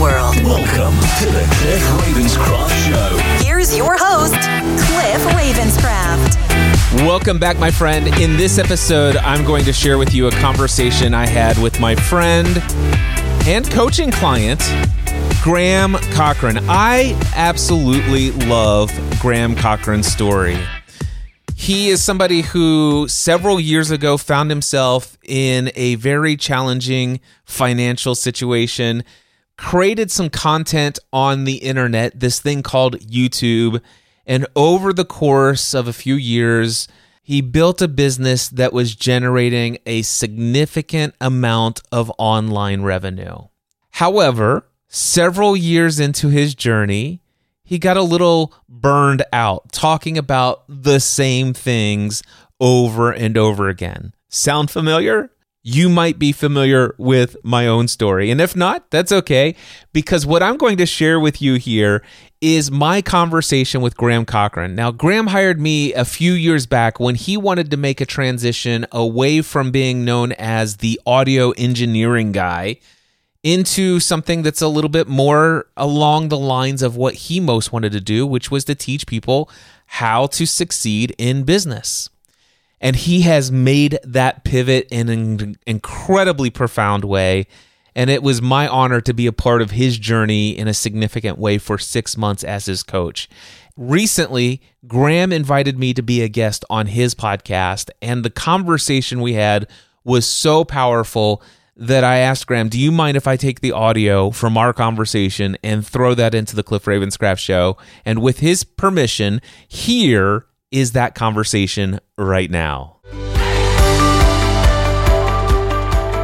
world. Welcome to the Cliff Ravenscraft Show. Here's your host, Cliff Ravenscraft. Welcome back, my friend. In this episode, I'm going to share with you a conversation I had with my friend and coaching client, Graham Cochrane. I absolutely love Graham Cochrane's story. He is somebody who several years ago found himself in a very challenging financial situation, created some content on the internet, this thing called YouTube, and over the course of a few years, he built a business that was generating a significant amount of online revenue. However, several years into his journey, he got a little burned out talking about the same things over and over again. Sound familiar? You might be familiar with my own story. And if not, that's okay, because what I'm going to share with you here is my conversation with Graham Cochrane. Now, Graham hired me a few years back when he wanted to make a transition away from being known as the audio engineering guy into something that's a little bit more along the lines of what he most wanted to do, which was to teach people how to succeed in business. And he has made that pivot in an incredibly profound way. And it was my honor to be a part of his journey in a significant way for six months as his coach. Recently, Graham invited me to be a guest on his podcast, and the conversation we had was so powerful that I asked Graham, Do you mind if I take the audio from our conversation and throw that into the Cliff Ravenscraft show? And with his permission, here is that conversation right now.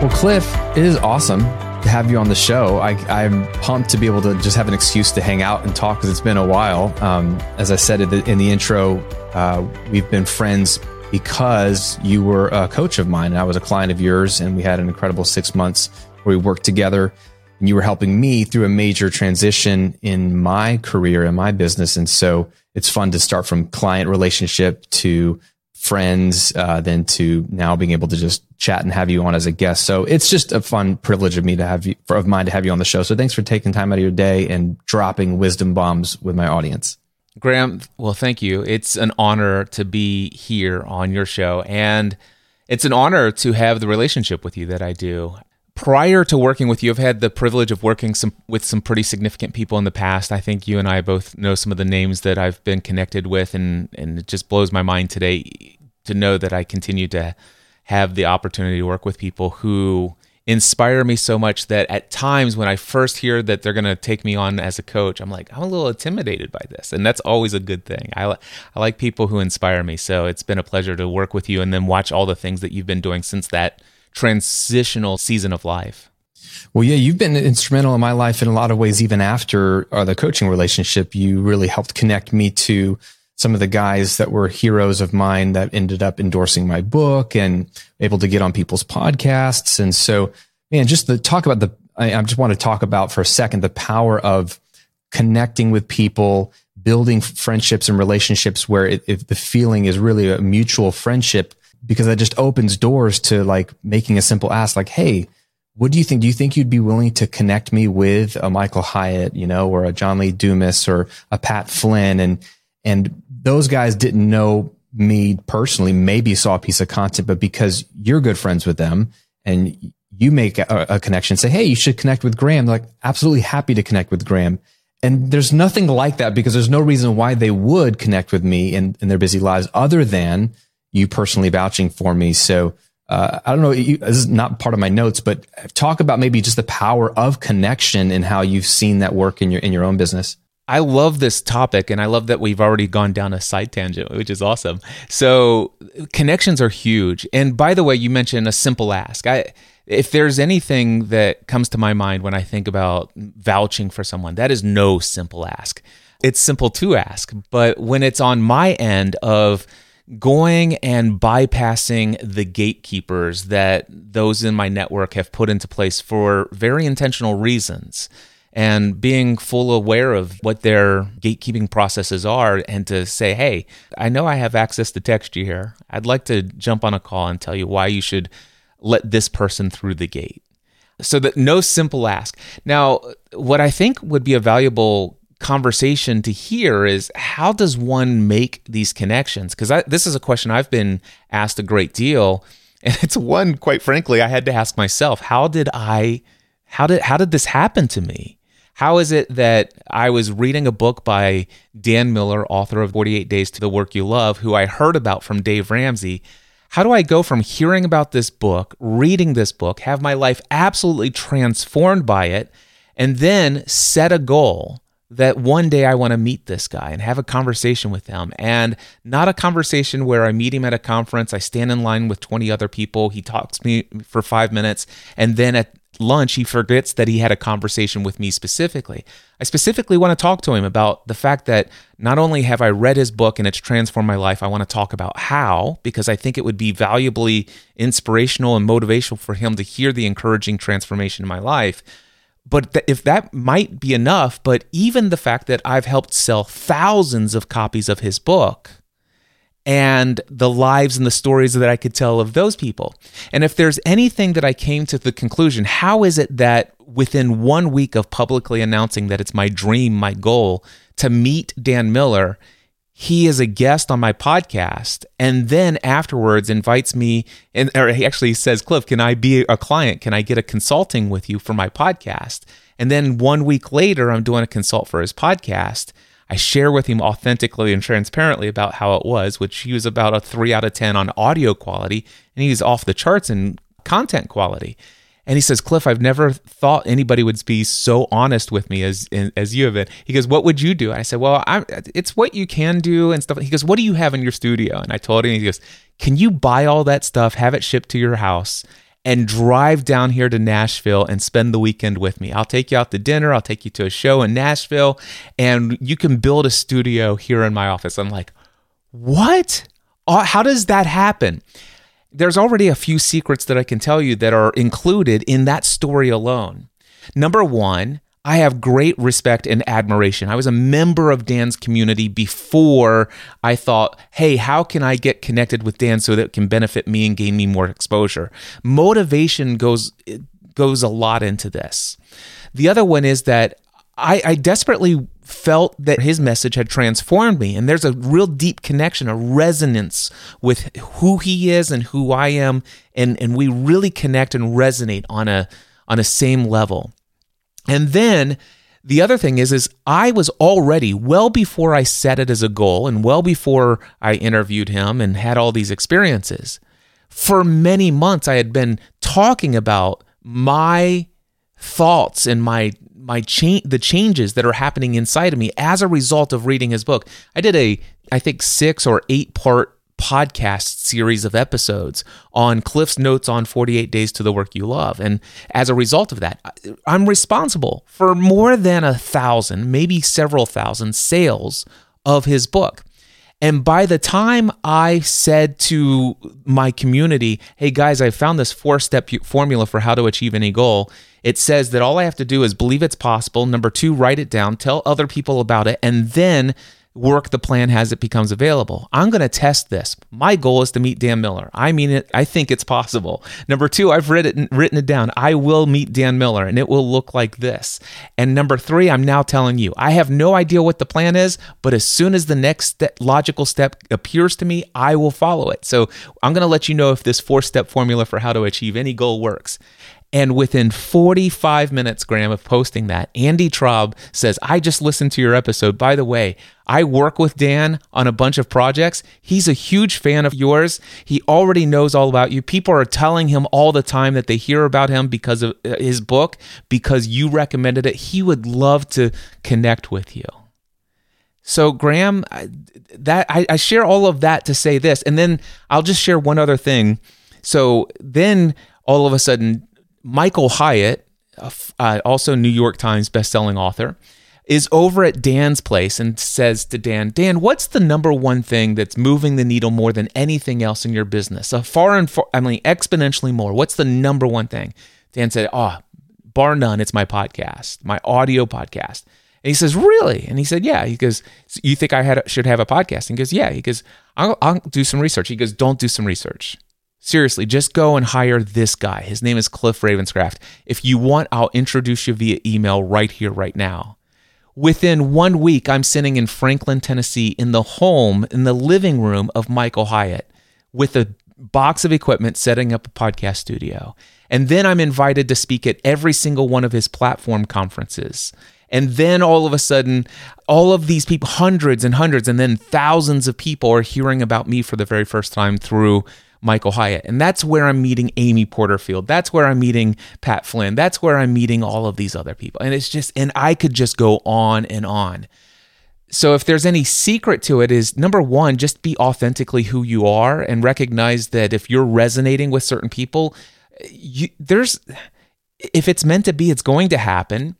Well, Cliff, it is awesome to have you on the show. I, I'm pumped to be able to just have an excuse to hang out and talk because it's been a while. Um, as I said in the, in the intro, uh, we've been friends because you were a coach of mine and I was a client of yours, and we had an incredible six months where we worked together. And you were helping me through a major transition in my career and my business. And so it's fun to start from client relationship to friends, uh, then to now being able to just chat and have you on as a guest. So it's just a fun privilege of me to have you, of mine to have you on the show. So thanks for taking time out of your day and dropping wisdom bombs with my audience. Graham, well, thank you. It's an honor to be here on your show. And it's an honor to have the relationship with you that I do. Prior to working with you, I've had the privilege of working some, with some pretty significant people in the past. I think you and I both know some of the names that I've been connected with, and, and it just blows my mind today to know that I continue to have the opportunity to work with people who inspire me so much that at times when I first hear that they're going to take me on as a coach, I'm like, I'm a little intimidated by this. And that's always a good thing. I, I like people who inspire me. So it's been a pleasure to work with you and then watch all the things that you've been doing since that transitional season of life. Well, yeah, you've been instrumental in my life in a lot of ways, even after uh, the coaching relationship. You really helped connect me to some of the guys that were heroes of mine that ended up endorsing my book and able to get on people's podcasts. And so, man, just the talk about the, I, I just want to talk about for a second the power of connecting with people, building friendships and relationships where it, if the feeling is really a mutual friendship, because that just opens doors to like making a simple ask, like, Hey, what do you think? Do you think you'd be willing to connect me with a Michael Hyatt, you know, or a John Lee Dumas or a Pat Flynn? And, and those guys didn't know me personally, maybe saw a piece of content, but because you're good friends with them and you make a, a connection, say, Hey, you should connect with Graham. They're like, absolutely happy to connect with Graham. And there's nothing like that because there's no reason why they would connect with me in, in their busy lives other than you personally vouching for me. So, uh, I don't know. You, this is not part of my notes, but talk about maybe just the power of connection and how you've seen that work in your in your own business. I love this topic and I love that we've already gone down a side tangent, which is awesome. So, connections are huge. And by the way, you mentioned a simple ask. I if there's anything that comes to my mind when I think about vouching for someone, that is no simple ask. It's simple to ask, but when it's on my end of going and bypassing the gatekeepers that those in my network have put into place for very intentional reasons and being full aware of what their gatekeeping processes are and to say, hey, I know I have access to text you here. I'd like to jump on a call and tell you why you should let this person through the gate. So that no simple ask. Now, what I think would be a valuable conversation to hear is how does one make these connections? Because this is a question I've been asked a great deal. And it's one, quite frankly, I had to ask myself, how did I how did how did this happen to me? How is it that I was reading a book by Dan Miller, author of 48 Days to the Work You Love, who I heard about from Dave Ramsey? How do I go from hearing about this book, reading this book, have my life absolutely transformed by it, and then set a goal that one day I want to meet this guy and have a conversation with him. And not a conversation where I meet him at a conference, I stand in line with 20 other people, he talks to me for five minutes, and then at lunch, he forgets that he had a conversation with me specifically. I specifically want to talk to him about the fact that not only have I read his book and it's transformed my life, I want to talk about how, because I think it would be valuably inspirational and motivational for him to hear the encouraging transformation in my life but th- if that might be enough, but even the fact that I've helped sell thousands of copies of his book and the lives and the stories that I could tell of those people. And if there's anything that I came to the conclusion, how is it that within one week of publicly announcing that it's my dream, my goal to meet Dan Miller, he is a guest on my podcast and then afterwards invites me and or he actually says cliff can i be a client? Can i get a consulting with you for my podcast? And then one week later i'm doing a consult for his podcast. I share with him authentically and transparently about how it was which he was about a 3 out of 10 on audio quality and he's off the charts in content quality and he says, Cliff, I've never thought anybody would be so honest with me as as you have been. He goes, What would you do? I said, Well, I'm, it's what you can do and stuff. He goes, What do you have in your studio? And I told him, he goes, Can you buy all that stuff, have it shipped to your house, and drive down here to Nashville and spend the weekend with me? I'll take you out to dinner. I'll take you to a show in Nashville, and you can build a studio here in my office. I'm like, What? How does that happen? There's already a few secrets that I can tell you that are included in that story alone. Number one, I have great respect and admiration. I was a member of Dan's community before I thought, hey, how can I get connected with Dan so that it can benefit me and gain me more exposure? Motivation goes goes a lot into this. The other one is that I, I desperately felt that his message had transformed me. And there's a real deep connection, a resonance with who he is and who I am. And, and we really connect and resonate on a, on a same level. And then the other thing is, is I was already well before I set it as a goal and well before I interviewed him and had all these experiences. For many months, I had been talking about my thoughts and my my change the changes that are happening inside of me as a result of reading his book. I did a I think 6 or 8 part podcast series of episodes on Cliff's notes on 48 days to the work you love. And as a result of that, I'm responsible for more than a thousand, maybe several thousand sales of his book. And by the time I said to my community, hey guys, I found this four step formula for how to achieve any goal, it says that all I have to do is believe it's possible. Number two, write it down, tell other people about it, and then work the plan as it becomes available. I'm going to test this. My goal is to meet Dan Miller. I mean it. I think it's possible. Number two, I've read written written it down. I will meet Dan Miller, and it will look like this. And number three, I'm now telling you, I have no idea what the plan is, but as soon as the next logical step appears to me, I will follow it. So I'm going to let you know if this four step formula for how to achieve any goal works. And within 45 minutes, Graham, of posting that, Andy Traub says, I just listened to your episode. By the way, I work with Dan on a bunch of projects. He's a huge fan of yours. He already knows all about you. People are telling him all the time that they hear about him because of uh, his book, because you recommended it. He would love to connect with you. So, Graham, that I, I share all of that to say this, and then I'll just share one other thing. So then all of a sudden Michael Hyatt, uh, also New York Times bestselling author, is over at Dan's place and says to Dan, Dan, what's the number one thing that's moving the needle more than anything else in your business? So far and far, I mean, exponentially more. What's the number one thing? Dan said, oh, bar none, it's my podcast, my audio podcast. And he says, really? And he said, yeah. He goes, you think I had should have a podcast? And he goes, yeah. He goes, I'll, I'll do some research. He goes, don't do some research. Seriously, just go and hire this guy. His name is Cliff Ravenscraft. If you want, I'll introduce you via email right here, right now. Within one week, I'm sitting in Franklin, Tennessee, in the home, in the living room of Michael Hyatt with a box of equipment setting up a podcast studio. And then I'm invited to speak at every single one of his platform conferences. And then all of a sudden, all of these people, hundreds and hundreds, and then thousands of people are hearing about me for the very first time through Michael Hyatt. And that's where I'm meeting Amy Porterfield. That's where I'm meeting Pat Flynn. That's where I'm meeting all of these other people. And it's just, and I could just go on and on. So if there's any secret to it is number one, just be authentically who you are and recognize that if you're resonating with certain people, you, there's, if it's meant to be, it's going to happen.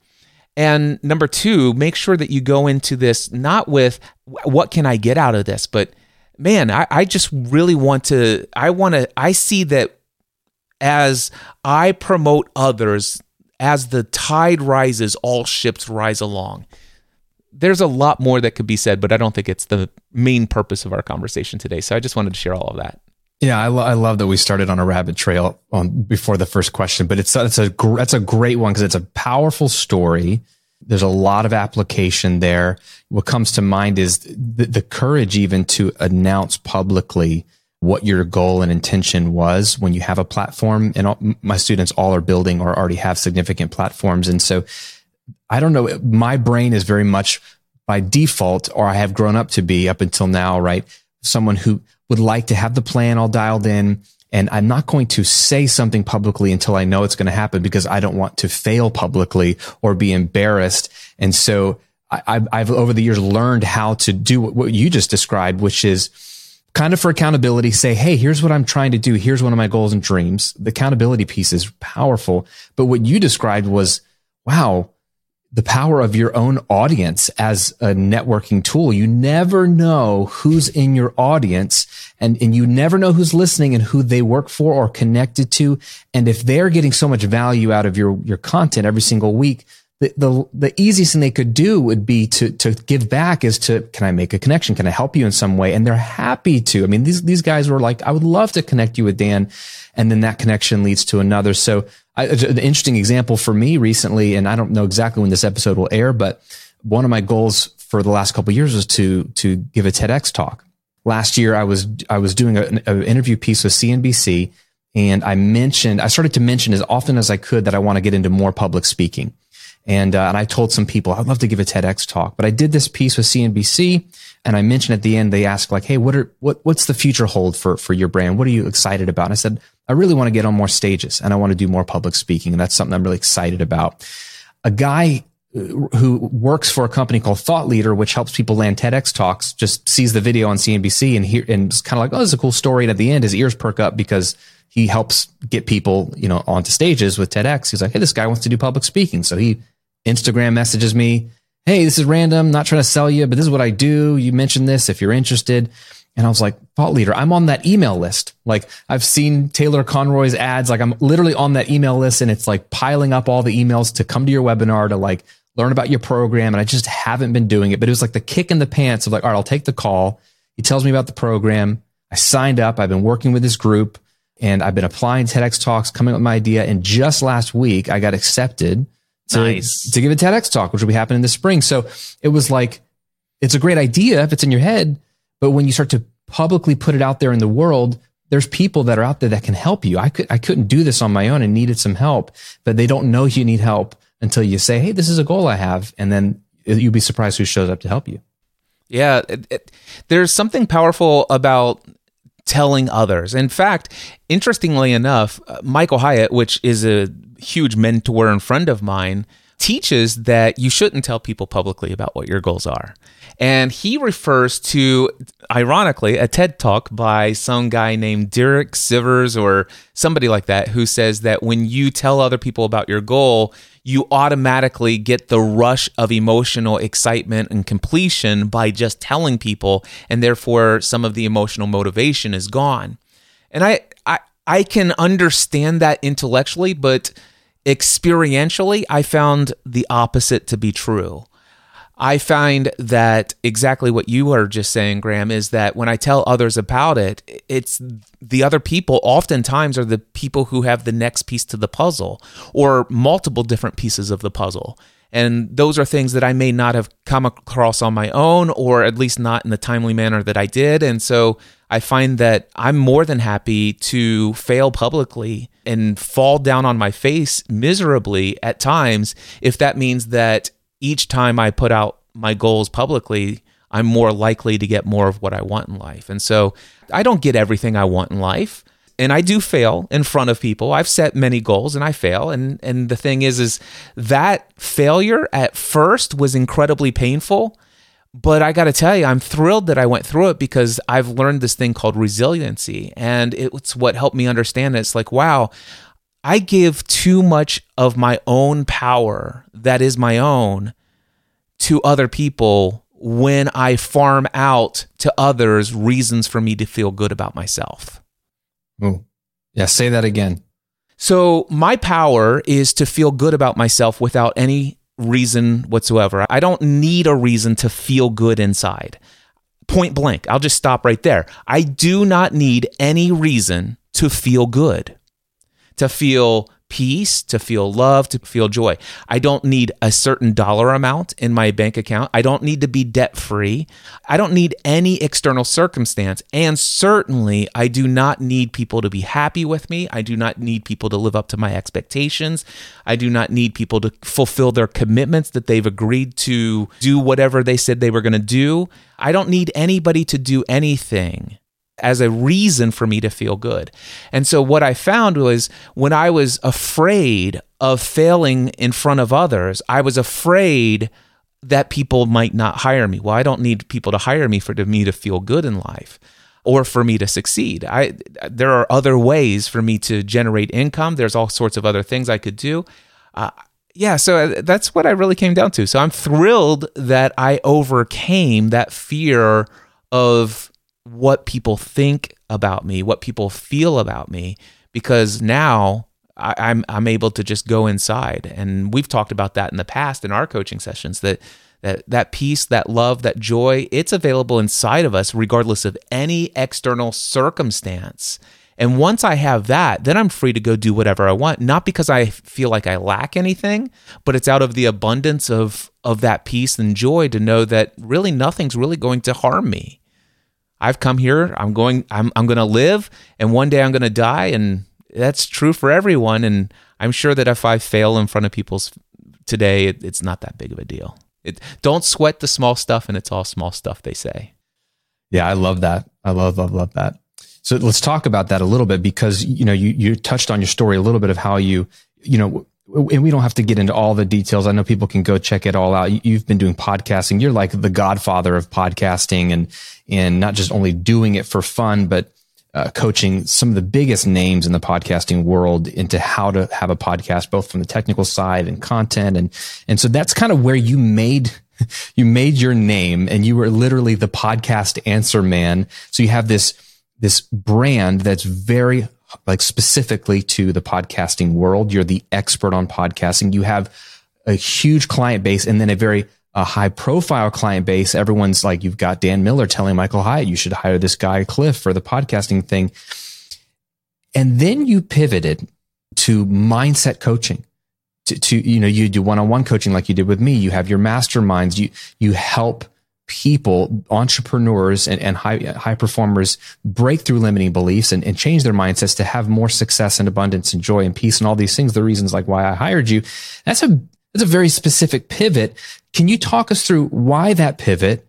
And number two, make sure that you go into this not with what can I get out of this, but man, I, I just really want to, I want to, I see that as I promote others, as the tide rises, all ships rise along. There's a lot more that could be said, but I don't think it's the main purpose of our conversation today. So I just wanted to share all of that. Yeah, I, lo- I love that we started on a rabbit trail on before the first question, but it's it's a gr- that's a great one because it's a powerful story there's a lot of application there. What comes to mind is the, the courage even to announce publicly what your goal and intention was when you have a platform. And all, my students all are building or already have significant platforms. And so I don't know, my brain is very much by default, or I have grown up to be up until now, right? Someone who would like to have the plan all dialed in and I'm not going to say something publicly until I know it's going to happen because I don't want to fail publicly or be embarrassed. And so I, have over the years learned how to do what you just described, which is kind of for accountability, say, Hey, here's what I'm trying to do. Here's one of my goals and dreams. The accountability piece is powerful. But what you described was, wow, the power of your own audience as a networking tool. You never know who's in your audience and, and you never know who's listening and who they work for or connected to. And if they're getting so much value out of your, your content every single week, the, the, the easiest thing they could do would be to, to give back is to, can I make a connection? Can I help you in some way? And they're happy to. I mean, these, these guys were like, I would love to connect you with Dan. And then that connection leads to another. So I, an interesting example for me recently, and I don't know exactly when this episode will air, but one of my goals for the last couple years was to, to give a TEDx talk. Last year, I was, I was doing an interview piece with CNBC and I mentioned, I started to mention as often as I could that I want to get into more public speaking. And, uh, and I told some people I'd love to give a TEDx talk, but I did this piece with CNBC and I mentioned at the end, they asked like, Hey, what are, what, what's the future hold for, for your brand? What are you excited about? And I said, I really want to get on more stages and I want to do more public speaking. And that's something I'm really excited about. A guy uh, who works for a company called Thought Leader, which helps people land TEDx talks, just sees the video on CNBC and here and it's kind of like, oh, this is a cool story. And at the end, his ears perk up because he helps get people, you know, onto stages with TEDx. He's like, hey, this guy wants to do public speaking. So he Instagram messages me, Hey, this is random. Not trying to sell you, but this is what I do. You mentioned this if you're interested. And I was like, thought leader, I'm on that email list. Like I've seen Taylor Conroy's ads. Like I'm literally on that email list and it's like piling up all the emails to come to your webinar to like learn about your program. And I just haven't been doing it, but it was like the kick in the pants of like, all right, I'll take the call. He tells me about the program. I signed up. I've been working with this group and I've been applying TEDx talks, coming up with my idea. And just last week I got accepted to, nice. to give a TEDx talk, which will be happening this spring. So it was like, it's a great idea if it's in your head, but when you start to publicly put it out there in the world, there's people that are out there that can help you. I could, I couldn't do this on my own and needed some help, but they don't know you need help until you say, Hey, this is a goal I have. And then you'll be surprised who shows up to help you. Yeah. It, it, there's something powerful about telling others. In fact, interestingly enough, uh, Michael Hyatt, which is a huge mentor and friend of mine, teaches that you shouldn't tell people publicly about what your goals are. And he refers to, ironically, a TED talk by some guy named Derek Sivers or somebody like that, who says that when you tell other people about your goal, you automatically get the rush of emotional excitement and completion by just telling people, and therefore some of the emotional motivation is gone. And I, I, I can understand that intellectually, but experientially, I found the opposite to be true. I find that exactly what you are just saying, Graham, is that when I tell others about it, it's the other people oftentimes are the people who have the next piece to the puzzle or multiple different pieces of the puzzle. And those are things that I may not have come across on my own, or at least not in the timely manner that I did. And so I find that I'm more than happy to fail publicly and fall down on my face miserably at times if that means that each time I put out my goals publicly, I'm more likely to get more of what I want in life. And so I don't get everything I want in life. And I do fail in front of people. I've set many goals and I fail. And and the thing is is that failure at first was incredibly painful. But I got to tell you, I'm thrilled that I went through it because I've learned this thing called resiliency. And it's what helped me understand it. It's like, wow, I give too much of my own power that is my own to other people when I farm out to others reasons for me to feel good about myself. Ooh. Yeah, say that again. So, my power is to feel good about myself without any reason whatsoever. I don't need a reason to feel good inside. Point blank. I'll just stop right there. I do not need any reason to feel good to feel peace, to feel love, to feel joy. I don't need a certain dollar amount in my bank account. I don't need to be debt free. I don't need any external circumstance. And certainly, I do not need people to be happy with me. I do not need people to live up to my expectations. I do not need people to fulfill their commitments that they've agreed to do whatever they said they were going to do. I don't need anybody to do anything as a reason for me to feel good. And so what I found was when I was afraid of failing in front of others, I was afraid that people might not hire me. Well, I don't need people to hire me for me to feel good in life or for me to succeed. I there are other ways for me to generate income. There's all sorts of other things I could do. Uh, yeah, so uh, that's what I really came down to. So I'm thrilled that I overcame that fear of what people think about me, what people feel about me, because now I, I'm, I'm able to just go inside. And we've talked about that in the past in our coaching sessions that that that peace, that love, that joy, it's available inside of us regardless of any external circumstance. And once I have that, then I'm free to go do whatever I want, not because I feel like I lack anything, but it's out of the abundance of of that peace and joy to know that really nothing's really going to harm me. I've come here. I'm going. I'm I'm going to live, and one day I'm going to die, and that's true for everyone. And I'm sure that if I fail in front of people's today, it, it's not that big of a deal. It, don't sweat the small stuff, and it's all small stuff. They say. Yeah, I love that. I love love love that. So let's talk about that a little bit because you know you you touched on your story a little bit of how you you know and we don't have to get into all the details. I know people can go check it all out. You've been doing podcasting. You're like the godfather of podcasting and, and not just only doing it for fun, but uh, coaching some of the biggest names in the podcasting world into how to have a podcast, both from the technical side and content. And, and so that's kind of where you made, you made your name and you were literally the podcast answer man. So you have this, this brand that's very like specifically to the podcasting world. You're the expert on podcasting. You have a huge client base and then a very uh, high profile client base. Everyone's like, you've got Dan Miller telling Michael Hyatt, you should hire this guy, Cliff, for the podcasting thing. And then you pivoted to mindset coaching. To, to you know, you do one-on-one coaching like you did with me. You have your masterminds. You you help people, entrepreneurs and, and high, high performers break through limiting beliefs and, and change their mindsets to have more success and abundance and joy and peace and all these things, the reasons like why I hired you. That's a, that's a very specific pivot. Can you talk us through why that pivot?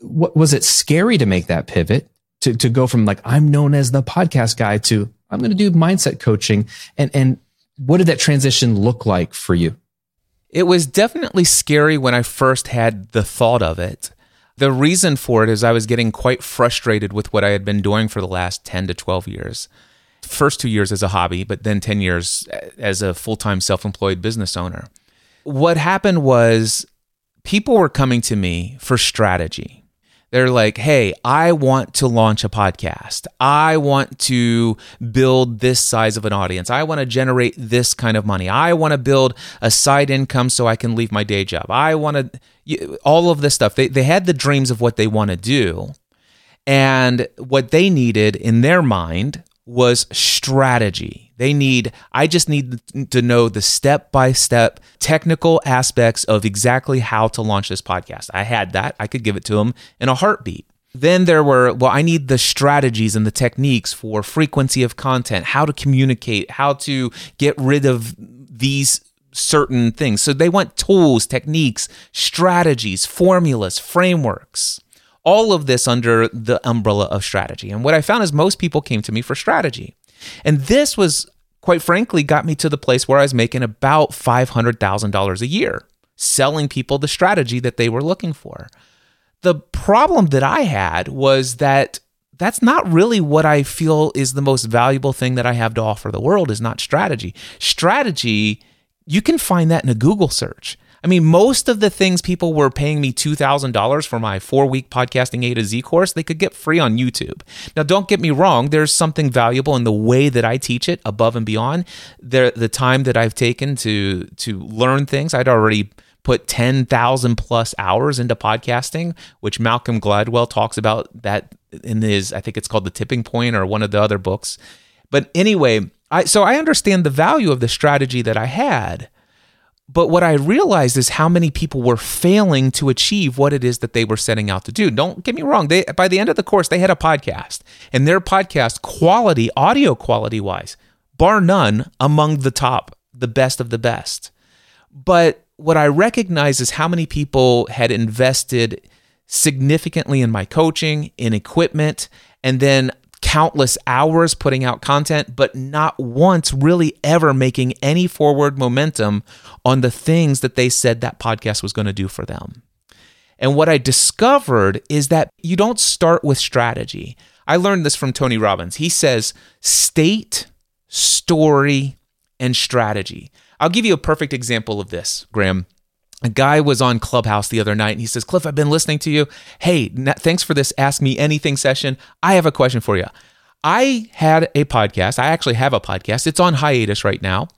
What was it scary to make that pivot to, to go from like, I'm known as the podcast guy to I'm going to do mindset coaching and, and what did that transition look like for you? It was definitely scary when I first had the thought of it. The reason for it is I was getting quite frustrated with what I had been doing for the last 10 to 12 years. First two years as a hobby, but then 10 years as a full time self employed business owner. What happened was people were coming to me for strategy. They're like, hey, I want to launch a podcast. I want to build this size of an audience. I want to generate this kind of money. I want to build a side income so I can leave my day job. I want to, all of this stuff. They, they had the dreams of what they want to do. And what they needed in their mind was strategy. They need, I just need to know the step by step technical aspects of exactly how to launch this podcast. I had that. I could give it to them in a heartbeat. Then there were, well, I need the strategies and the techniques for frequency of content, how to communicate, how to get rid of these certain things. So they want tools, techniques, strategies, formulas, frameworks all of this under the umbrella of strategy. And what I found is most people came to me for strategy. And this was, quite frankly, got me to the place where I was making about $500,000 a year selling people the strategy that they were looking for. The problem that I had was that that's not really what I feel is the most valuable thing that I have to offer the world is not strategy. Strategy, you can find that in a Google search. I mean, most of the things people were paying me $2,000 for my four week podcasting A to Z course, they could get free on YouTube. Now, don't get me wrong, there's something valuable in the way that I teach it above and beyond the, the time that I've taken to, to learn things. I'd already put 10,000 plus hours into podcasting, which Malcolm Gladwell talks about that in his, I think it's called The Tipping Point or one of the other books. But anyway, I, so I understand the value of the strategy that I had. But what I realized is how many people were failing to achieve what it is that they were setting out to do. Don't get me wrong. They by the end of the course, they had a podcast, and their podcast quality, audio quality wise, bar none, among the top, the best of the best. But what I recognize is how many people had invested significantly in my coaching, in equipment, and then countless hours putting out content, but not once really ever making any forward momentum on the things that they said that podcast was going to do for them. And what I discovered is that you don't start with strategy. I learned this from Tony Robbins. He says state, story, and strategy. I'll give you a perfect example of this, Graham a guy was on Clubhouse the other night and he says, Cliff, I've been listening to you. Hey, thanks for this Ask Me Anything session. I have a question for you. I had a podcast. I actually have a podcast. It's on hiatus right now.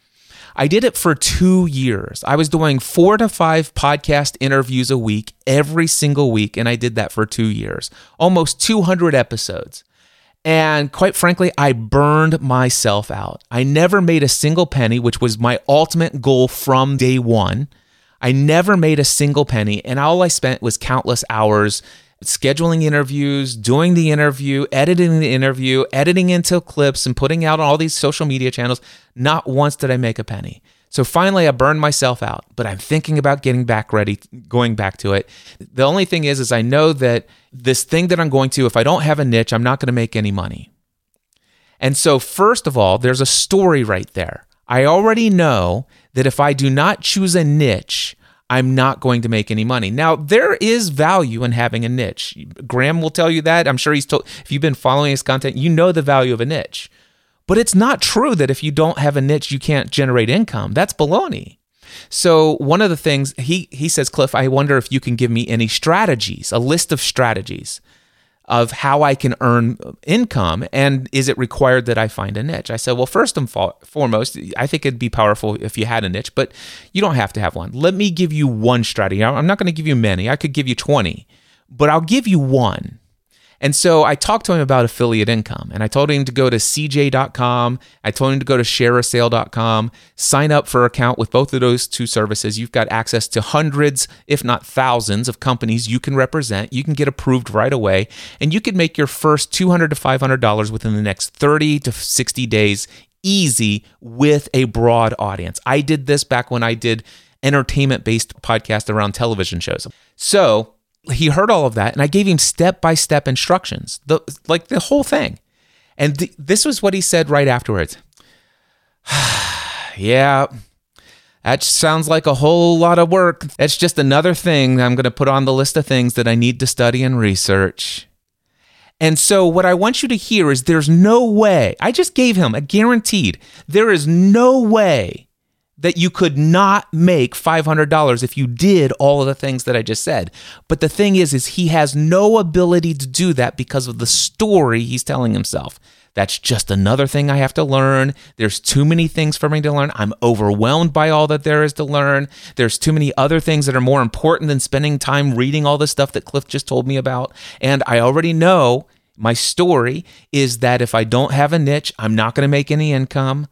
I did it for two years. I was doing four to five podcast interviews a week every single week, and I did that for two years, almost 200 episodes. And quite frankly, I burned myself out. I never made a single penny, which was my ultimate goal from day one. I never made a single penny, and all I spent was countless hours scheduling interviews, doing the interview, editing the interview, editing into clips, and putting out on all these social media channels. Not once did I make a penny. So finally, I burned myself out, but I'm thinking about getting back ready, going back to it. The only thing is, is I know that this thing that I'm going to, if I don't have a niche, I'm not going to make any money. And so, first of all, there's a story right there. I already know that if I do not choose a niche, I'm not going to make any money. Now, there is value in having a niche. Graham will tell you that. I'm sure he's told, if you've been following his content, you know the value of a niche. But it's not true that if you don't have a niche, you can't generate income. That's baloney. So one of the things he he says, Cliff, I wonder if you can give me any strategies, a list of strategies of how I can earn income and is it required that I find a niche? I said, well, first and foremost, I think it'd be powerful if you had a niche, but you don't have to have one. Let me give you one strategy. I'm not going to give you many. I could give you 20, but I'll give you one and so I talked to him about affiliate income and I told him to go to cj.com. I told him to go to shareasale.com, sign up for an account with both of those two services. You've got access to hundreds, if not thousands, of companies you can represent. You can get approved right away and you can make your first $200 to $500 within the next 30 to 60 days easy with a broad audience. I did this back when I did entertainment based podcast around television shows. So he heard all of that and I gave him step by step instructions, the like the whole thing. And th- this was what he said right afterwards. yeah, That sounds like a whole lot of work. That's just another thing I'm going to put on the list of things that I need to study and research. And so, what I want you to hear is there's no way, I just gave him a guaranteed, there is no way that you could not make $500 if you did all of the things that I just said. But the thing is is he has no ability to do that because of the story he's telling himself. That's just another thing I have to learn. There's too many things for me to learn. I'm overwhelmed by all that there is to learn. There's too many other things that are more important than spending time reading all the stuff that Cliff just told me about. And I already know my story is that if I don't have a niche, I'm not going to make any income.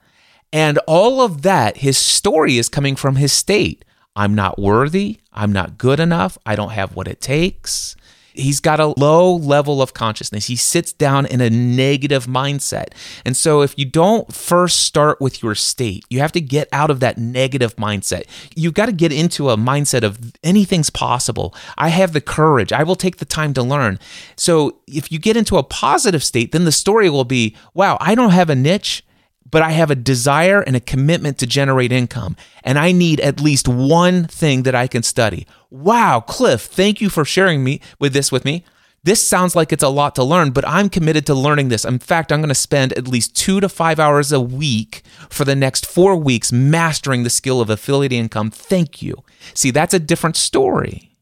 And all of that, his story is coming from his state. I'm not worthy. I'm not good enough. I don't have what it takes. He's got a low level of consciousness. He sits down in a negative mindset. And so, if you don't first start with your state, you have to get out of that negative mindset. You've got to get into a mindset of anything's possible. I have the courage. I will take the time to learn. So, if you get into a positive state, then the story will be wow, I don't have a niche but I have a desire and a commitment to generate income, and I need at least one thing that I can study. Wow, Cliff, thank you for sharing me with this with me. This sounds like it's a lot to learn, but I'm committed to learning this. In fact, I'm going to spend at least two to five hours a week for the next four weeks mastering the skill of affiliate income. Thank you. See, that's a different story.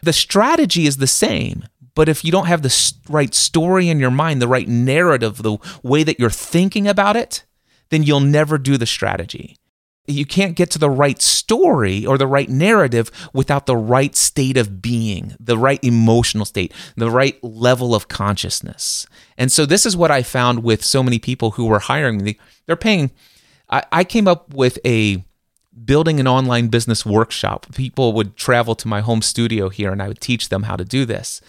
The strategy is the same, but if you don't have the right story in your mind, the right narrative, the way that you're thinking about it, then you'll never do the strategy. You can't get to the right story or the right narrative without the right state of being, the right emotional state, the right level of consciousness. And so, this is what I found with so many people who were hiring me. They're paying, I, I came up with a building an online business workshop. People would travel to my home studio here and I would teach them how to do this.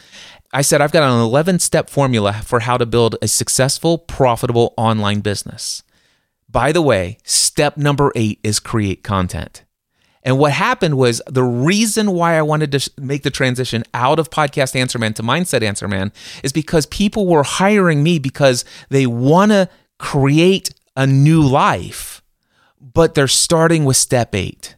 I said, I've got an 11 step formula for how to build a successful, profitable online business. By the way, step number eight is create content. And what happened was the reason why I wanted to make the transition out of Podcast Answer Man to Mindset Answer Man is because people were hiring me because they want to create a new life, but they're starting with step eight.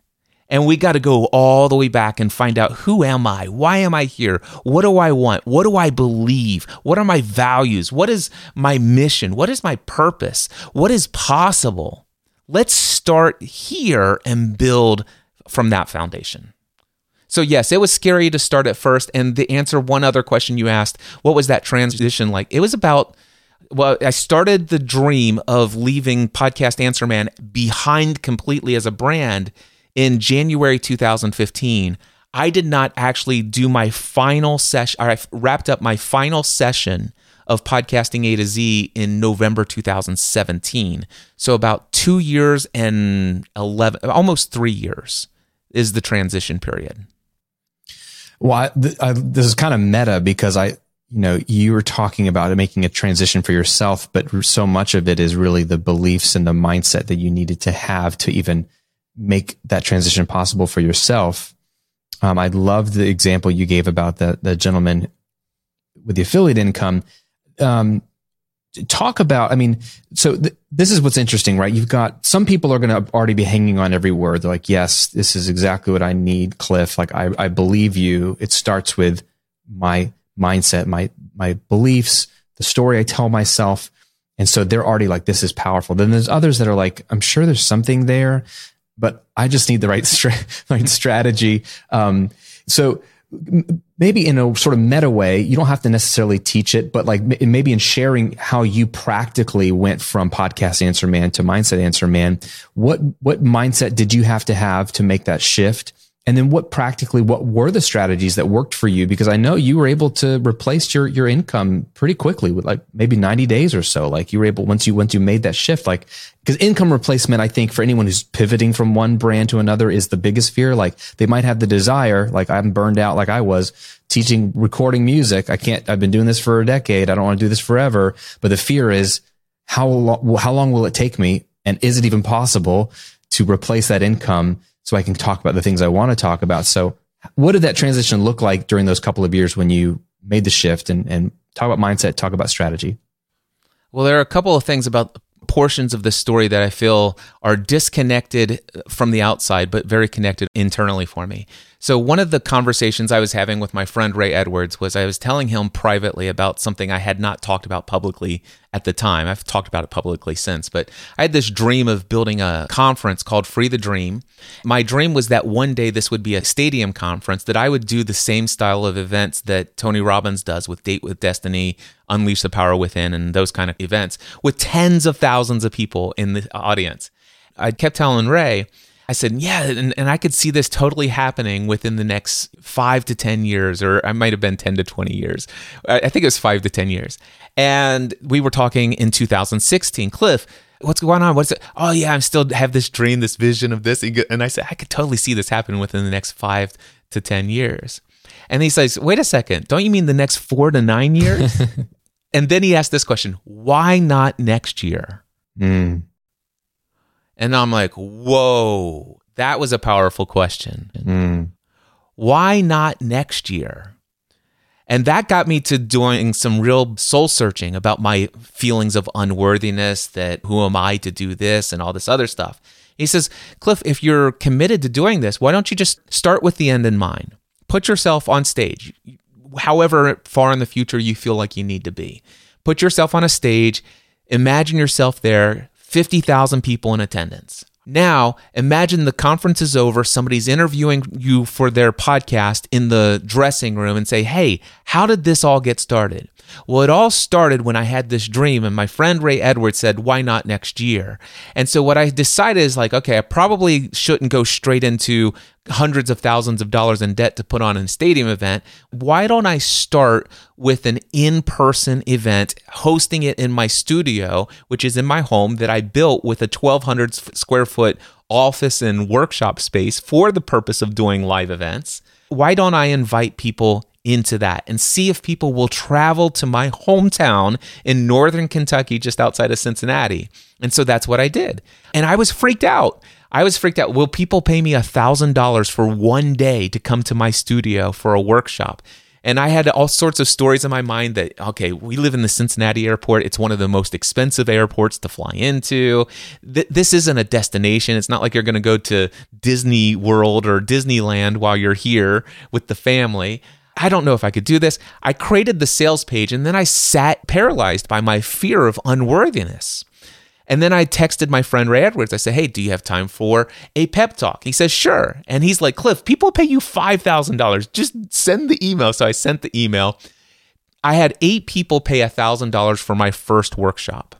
And we got to go all the way back and find out who am I? Why am I here? What do I want? What do I believe? What are my values? What is my mission? What is my purpose? What is possible? Let's start here and build from that foundation. So, yes, it was scary to start at first. And the answer one other question you asked, what was that transition like? It was about well, I started the dream of leaving Podcast Answer Man behind completely as a brand in January 2015, I did not actually do my final session, I wrapped up my final session of podcasting A to Z in November 2017. So about two years and 11, almost three years is the transition period. Well, I, I, this is kind of meta because I, you know, you were talking about making a transition for yourself, but so much of it is really the beliefs and the mindset that you needed to have to even make that transition possible for yourself. Um, I love the example you gave about the the gentleman with the affiliate income. Um, talk about, I mean, so th- this is what's interesting, right? You've got some people are going to already be hanging on every word. They're like, yes, this is exactly what I need, Cliff. Like, I, I believe you. It starts with my mindset, my, my beliefs, the story I tell myself. And so they're already like, this is powerful. Then there's others that are like, I'm sure there's something there, but I just need the right, stra- right strategy. Um, so maybe in a sort of meta way, you don't have to necessarily teach it, but like maybe in sharing how you practically went from podcast answer man to mindset answer man, what, what mindset did you have to have to make that shift? And then what practically, what were the strategies that worked for you? Because I know you were able to replace your, your income pretty quickly with like maybe 90 days or so. Like you were able, once you, once you made that shift, like, because income replacement, I think for anyone who's pivoting from one brand to another is the biggest fear. Like they might have the desire, like I'm burned out like I was teaching recording music. I can't, I've been doing this for a decade. I don't want to do this forever. But the fear is how long, how long will it take me? And is it even possible to replace that income so I can talk about the things I want to talk about. So what did that transition look like during those couple of years when you made the shift and, and talk about mindset, talk about strategy? Well, there are a couple of things about portions of the story that I feel are disconnected from the outside, but very connected internally for me. So, one of the conversations I was having with my friend Ray Edwards was I was telling him privately about something I had not talked about publicly at the time. I've talked about it publicly since, but I had this dream of building a conference called Free the Dream. My dream was that one day this would be a stadium conference, that I would do the same style of events that Tony Robbins does with Date with Destiny, Unleash the Power Within, and those kind of events with tens of thousands of people in the audience. I kept telling Ray, I said, yeah, and, and I could see this totally happening within the next five to 10 years, or I might have been 10 to 20 years. I think it was five to 10 years. And we were talking in 2016, Cliff, what's going on? What's it? Oh yeah, I'm still have this dream, this vision of this. And I said, I could totally see this happen within the next five to 10 years. And he says, wait a second, don't you mean the next four to nine years? and then he asked this question, why not next year? Mm. And I'm like, whoa, that was a powerful question. Mm. Why not next year? And that got me to doing some real soul searching about my feelings of unworthiness that who am I to do this and all this other stuff. He says, Cliff, if you're committed to doing this, why don't you just start with the end in mind? Put yourself on stage, however far in the future you feel like you need to be. Put yourself on a stage, imagine yourself there, 50,000 people in attendance. Now, imagine the conference is over, somebody's interviewing you for their podcast in the dressing room and say, Hey, how did this all get started? Well, it all started when I had this dream, and my friend Ray Edwards said, Why not next year? And so, what I decided is like, okay, I probably shouldn't go straight into hundreds of thousands of dollars in debt to put on a stadium event. Why don't I start with an in person event, hosting it in my studio, which is in my home that I built with a 1,200 square foot office and workshop space for the purpose of doing live events? Why don't I invite people into that and see if people will travel to my hometown in northern Kentucky, just outside of Cincinnati. And so that's what I did. And I was freaked out. I was freaked out. Will people pay me $1,000 for one day to come to my studio for a workshop? And I had all sorts of stories in my mind that, okay, we live in the Cincinnati airport. It's one of the most expensive airports to fly into. Th- this isn't a destination. It's not like you're going to go to Disney World or Disneyland while you're here with the family. I don't know if I could do this. I created the sales page and then I sat paralyzed by my fear of unworthiness. And then I texted my friend Ray Edwards. I said, Hey, do you have time for a pep talk? He says, Sure. And he's like, Cliff, people pay you $5,000. Just send the email. So I sent the email. I had eight people pay $1,000 for my first workshop.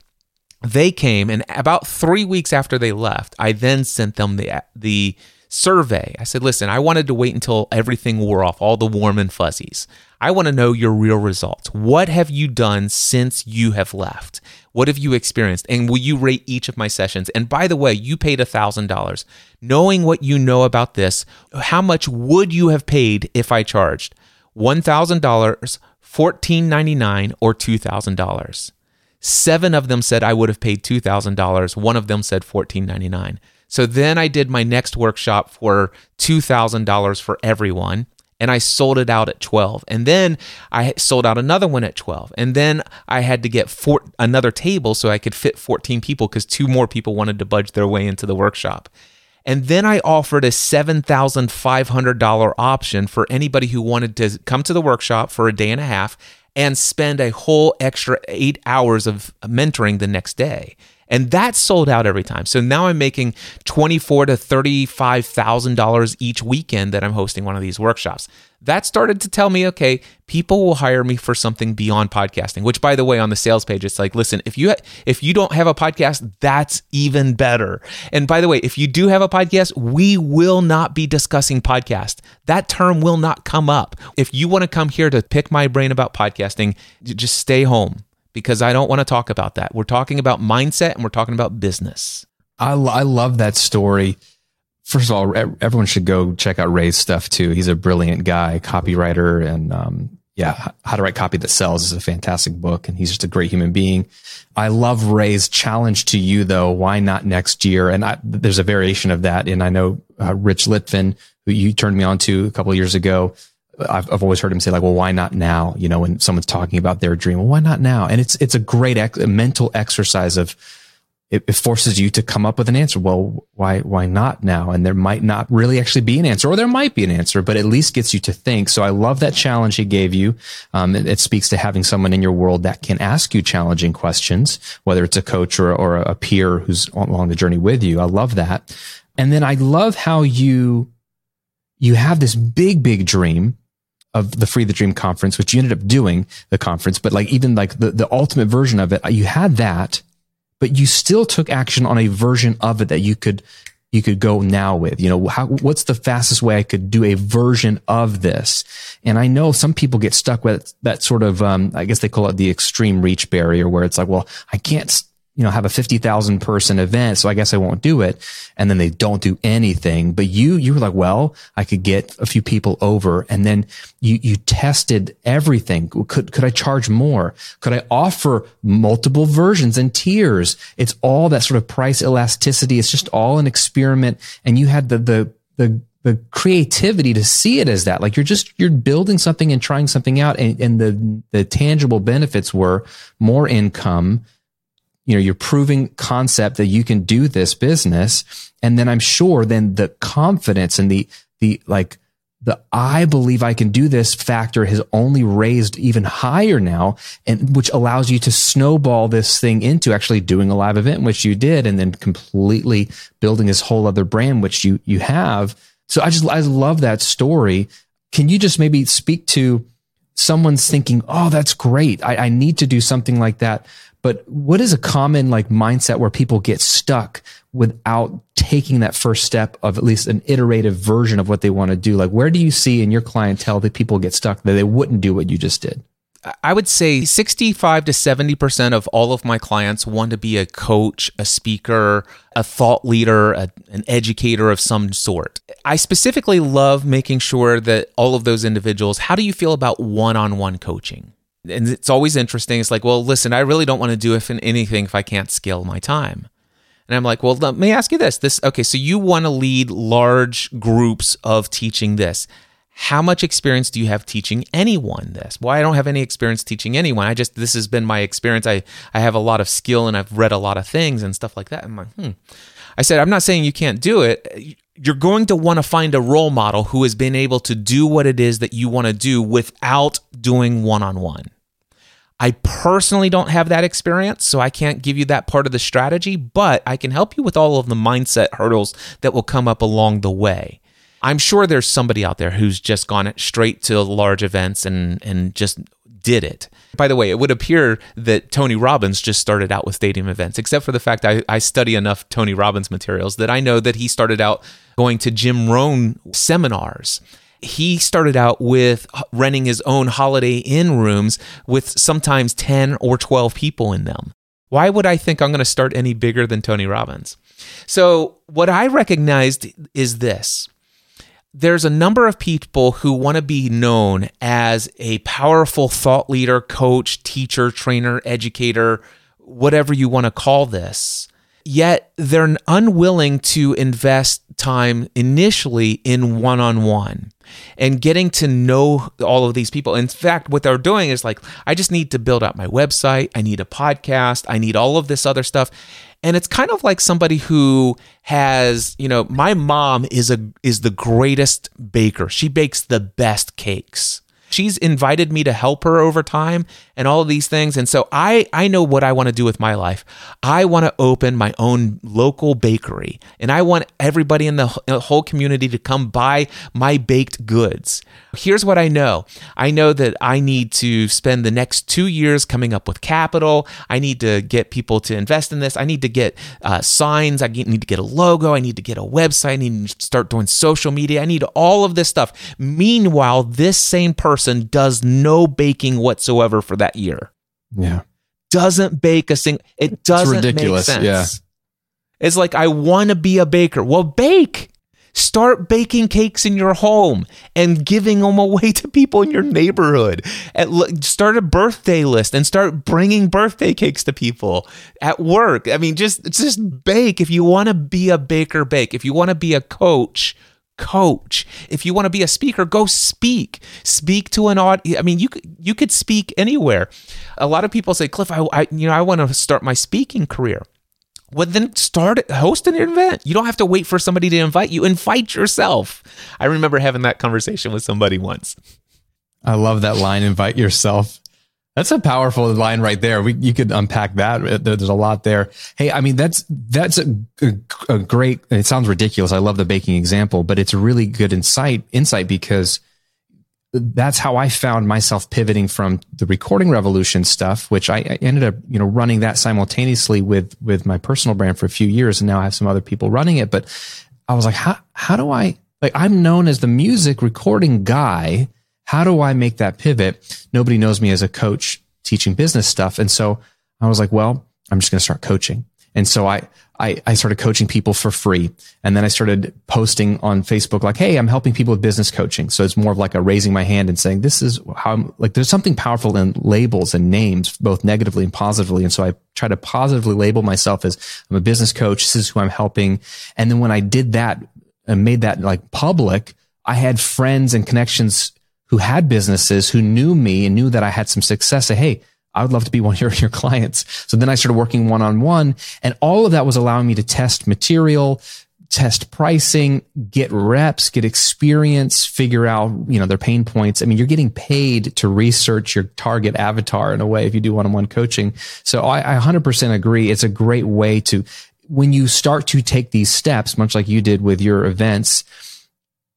They came, and about three weeks after they left, I then sent them the, the survey. I said, listen, I wanted to wait until everything wore off, all the warm and fuzzies. I want to know your real results. What have you done since you have left? What have you experienced? And will you rate each of my sessions? And by the way, you paid $1,000. Knowing what you know about this, how much would you have paid if I charged? $1,000, 1,499, or $2,000? Seven of them said I would have paid $2,000. One of them said 1,499. So then I did my next workshop for $2,000 for everyone and I sold it out at 12. And then I sold out another one at 12. And then I had to get four, another table so I could fit 14 people because two more people wanted to budge their way into the workshop. And then I offered a $7,500 option for anybody who wanted to come to the workshop for a day and a half and spend a whole extra eight hours of mentoring the next day and that sold out every time. So now I'm making twenty four to thirty five thousand dollars each weekend that I'm hosting one of these workshops. That started to tell me, okay, people will hire me for something beyond podcasting. Which, by the way, on the sales page, it's like, listen, if you if you don't have a podcast, that's even better. And by the way, if you do have a podcast, we will not be discussing podcast. That term will not come up. If you want to come here to pick my brain about podcasting, just stay home because I don't want to talk about that. We're talking about mindset and we're talking about business. I, I love that story. First of all, everyone should go check out Ray's stuff too. He's a brilliant guy, copywriter, and um, yeah, How to Write Copy That Sells is a fantastic book, and he's just a great human being. I love Ray's challenge to you, though. Why not next year? And I, there's a variation of that. And I know uh, Rich Litvin, who you turned me on to a couple years ago, I've, I've always heard him say like, well, why not now? You know, when someone's talking about their dream, well, why not now? And it's, it's a great ex- mental exercise of it, it forces you to come up with an answer. Well, why, why not now? And there might not really actually be an answer, or there might be an answer, but at least gets you to think. So I love that challenge he gave you. Um, it, it, speaks to having someone in your world that can ask you challenging questions, whether it's a coach or, or a peer who's along the journey with you. I love that. And then I love how you, you have this big, big dream of the Free the Dream conference, which you ended up doing the conference, but like even like the, the ultimate version of it, you had that but you still took action on a version of it that you could you could go now with. You know how, what's the fastest way i could do a version of this? And i know some people get stuck with that sort of um, i guess they call it the extreme reach barrier where it's like well i can't you know, have a 50,000 person event. So I guess I won't do it. And then they don't do anything. But you, you were like, well, I could get a few people over. And then you, you tested everything. Could, could I charge more? Could I offer multiple versions and tiers? It's all that sort of price elasticity. It's just all an experiment. And you had the, the, the, the creativity to see it as that. Like you're just, you're building something and trying something out. And, and the, the tangible benefits were more income you know, you're proving concept that you can do this business. And then I'm sure then the confidence and the, the like, the I believe I can do this factor has only raised even higher now, and which allows you to snowball this thing into actually doing a live event, which you did, and then completely building this whole other brand, which you you have. So I just I love that story. Can you just maybe speak to someone's thinking, oh, that's great. I, I need to do something like that. But what is a common like mindset where people get stuck without taking that first step of at least an iterative version of what they want to do? Like, where do you see in your clientele that people get stuck that they wouldn't do what you just did? I would say 65 to 70% of all of my clients want to be a coach, a speaker, a thought leader, a, an educator of some sort. I specifically love making sure that all of those individuals, how do you feel about one on one coaching? And it's always interesting. It's like, well, listen, I really don't want to do if in anything if I can't scale my time. And I'm like, well, let me ask you this. This okay, so you want to lead large groups of teaching this. How much experience do you have teaching anyone this? Well, I don't have any experience teaching anyone. I just this has been my experience. I I have a lot of skill and I've read a lot of things and stuff like that. I'm like, hmm. I said, I'm not saying you can't do it. You're going to want to find a role model who has been able to do what it is that you want to do without doing one on one. I personally don't have that experience, so I can't give you that part of the strategy, but I can help you with all of the mindset hurdles that will come up along the way. I'm sure there's somebody out there who's just gone straight to large events and and just did it. By the way, it would appear that Tony Robbins just started out with stadium events, except for the fact I, I study enough Tony Robbins materials that I know that he started out going to Jim Rohn seminars he started out with renting his own Holiday Inn rooms with sometimes 10 or 12 people in them. Why would I think I'm going to start any bigger than Tony Robbins? So, what I recognized is this there's a number of people who want to be known as a powerful thought leader, coach, teacher, trainer, educator, whatever you want to call this yet they're unwilling to invest time initially in one on one and getting to know all of these people. In fact, what they're doing is like, I just need to build out my website, I need a podcast, I need all of this other stuff. And it's kind of like somebody who has, you know, my mom is a is the greatest baker. She bakes the best cakes she's invited me to help her over time and all of these things. And so i i know what i want to do with my life. I want to open my own local bakery and i want everybody in the whole community to come buy my baked goods. Here's what i know. I know that i need to spend the next two years coming up with capital. I need to get people to invest in this. I need to get uh, signs. I need to get a logo. I need to get a website. I need to start doing social media. I need all of this stuff. Meanwhile this same person person does no baking whatsoever for that year. Yeah. Doesn't bake a single it doesn't it's ridiculous. make sense. Yeah. It's like I want to be a baker. Well, bake. Start baking cakes in your home and giving them away to people in your neighborhood. And start a birthday list and start bringing birthday cakes to people at work. I mean, just just bake. If you want to be a baker, bake. If you want to be a coach, coach. If you want to be a speaker, go speak. Speak to an audience. I mean, you could you could speak anywhere. A lot of people say, Cliff, I, I you know I want to start my speaking career. Well, then start host an event. You don't have to wait for somebody to invite you. Invite yourself. I remember having that conversation with somebody once. I love that line. Invite yourself. That's a powerful line right there. We, you could unpack that. There's a lot there. Hey, I mean, that's, that's a, a, great, it sounds ridiculous. I love the baking example, but it's a really good insight, insight because that's how I found myself pivoting from the recording revolution stuff, which I, I, ended up, you know, running that simultaneously with, with my personal brand for a few years. And now I have some other people running it. But I was like, how, how do I, like, I'm known as the music recording guy how do I make that pivot? Nobody knows me as a coach teaching business stuff. And so I was like, well, I'm just going to start coaching. And so I, I, I started coaching people for free. And then I started posting on Facebook, like, Hey, I'm helping people with business coaching. So it's more of like a raising my hand and saying, this is how I'm like, there's something powerful in labels and names, both negatively and positively. And so I try to positively label myself as I'm a business coach. This is who I'm helping. And then when I did that and made that like public, I had friends and connections who had businesses who knew me and knew that I had some success say, Hey, I would love to be one of your, clients. So then I started working one on one and all of that was allowing me to test material, test pricing, get reps, get experience, figure out, you know, their pain points. I mean, you're getting paid to research your target avatar in a way if you do one-on-one coaching. So I, I 100% agree. It's a great way to, when you start to take these steps, much like you did with your events,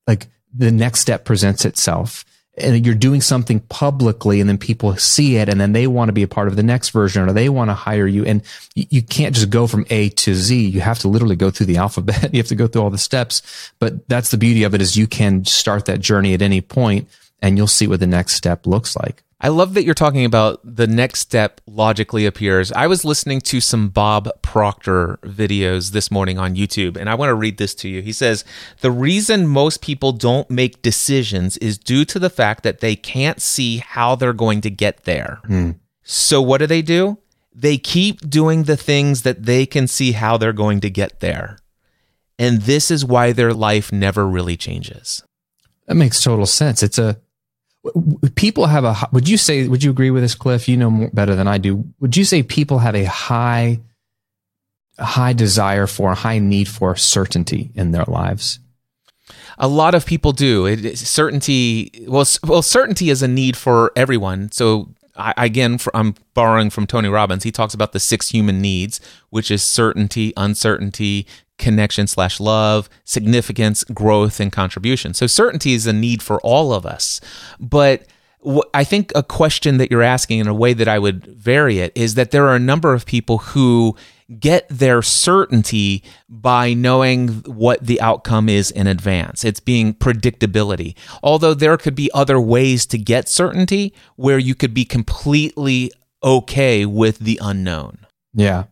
like the next step presents itself and you're doing something publicly and then people see it and then they want to be a part of the next version or they want to hire you and you can't just go from A to Z. You have to literally go through the alphabet. You have to go through all the steps, but that's the beauty of it is you can start that journey at any point and you'll see what the next step looks like. I love that you're talking about the next step logically appears. I was listening to some Bob Proctor videos this morning on YouTube, and I want to read this to you. He says, The reason most people don't make decisions is due to the fact that they can't see how they're going to get there. Hmm. So, what do they do? They keep doing the things that they can see how they're going to get there. And this is why their life never really changes. That makes total sense. It's a people have a would you say would you agree with this cliff? You know more, better than i do. Would you say people have a high high desire for a high need for certainty in their lives? A lot of people do. It, certainty well well certainty is a need for everyone. So I, again for, i'm borrowing from tony robbins. He talks about the six human needs which is certainty uncertainty connection slash love, significance, growth, and contribution. So certainty is a need for all of us. But I think a question that you're asking in a way that I would vary it is that there are a number of people who get their certainty by knowing what the outcome is in advance. It's being predictability. Although there could be other ways to get certainty where you could be completely okay with the unknown. Yeah.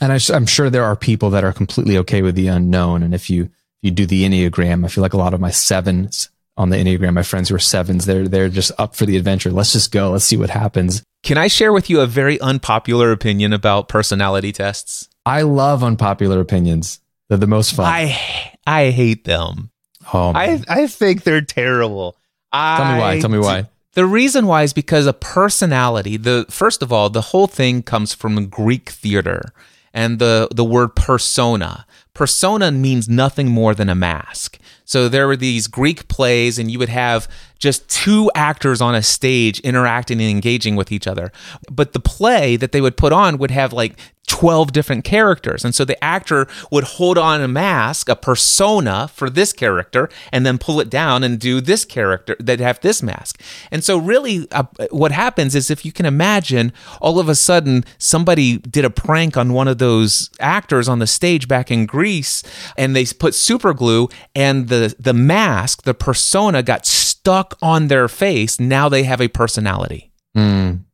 And I, am sure there are people that are completely okay with the unknown. And if you you do the enneagram, I feel like a lot of my sevens on the enneagram, my friends who are sevens, they're they're just up for the adventure. Let's just go. Let's see what happens. Can I share with you a very unpopular opinion about personality tests? I love unpopular opinions. They're the most fun. I I hate them. Oh, man. I I think they're terrible. Tell me why. Tell me why. The reason why is because a personality, the first of all, the whole thing comes from Greek theater and the, the word persona. Persona means nothing more than a mask. So there were these Greek plays, and you would have just two actors on a stage interacting and engaging with each other. But the play that they would put on would have like 12 different characters. And so the actor would hold on a mask, a persona for this character, and then pull it down and do this character that have this mask. And so, really, uh, what happens is if you can imagine, all of a sudden, somebody did a prank on one of those actors on the stage back in Greece, and they put super glue, and the, the mask, the persona, got stuck on their face. Now they have a personality. Mm.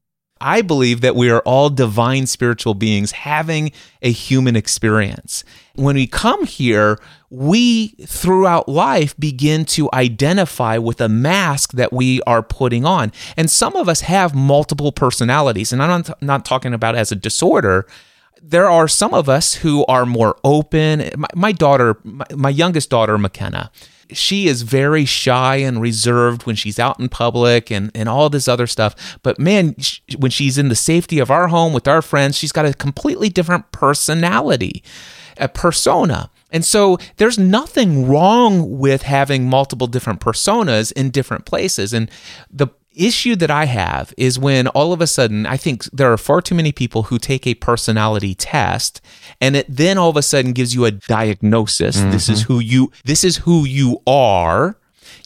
I believe that we are all divine spiritual beings having a human experience. When we come here, we throughout life begin to identify with a mask that we are putting on. And some of us have multiple personalities. And I'm not, not talking about as a disorder. there are some of us who are more open. My, my daughter, my, my youngest daughter, McKenna, she is very shy and reserved when she's out in public and, and all this other stuff. But man, sh- when she's in the safety of our home with our friends, she's got a completely different personality, a persona. And so there's nothing wrong with having multiple different personas in different places. And the issue that I have is when all of a sudden I think there are far too many people who take a personality test and it then all of a sudden gives you a diagnosis. Mm-hmm. This is who you this is who you are.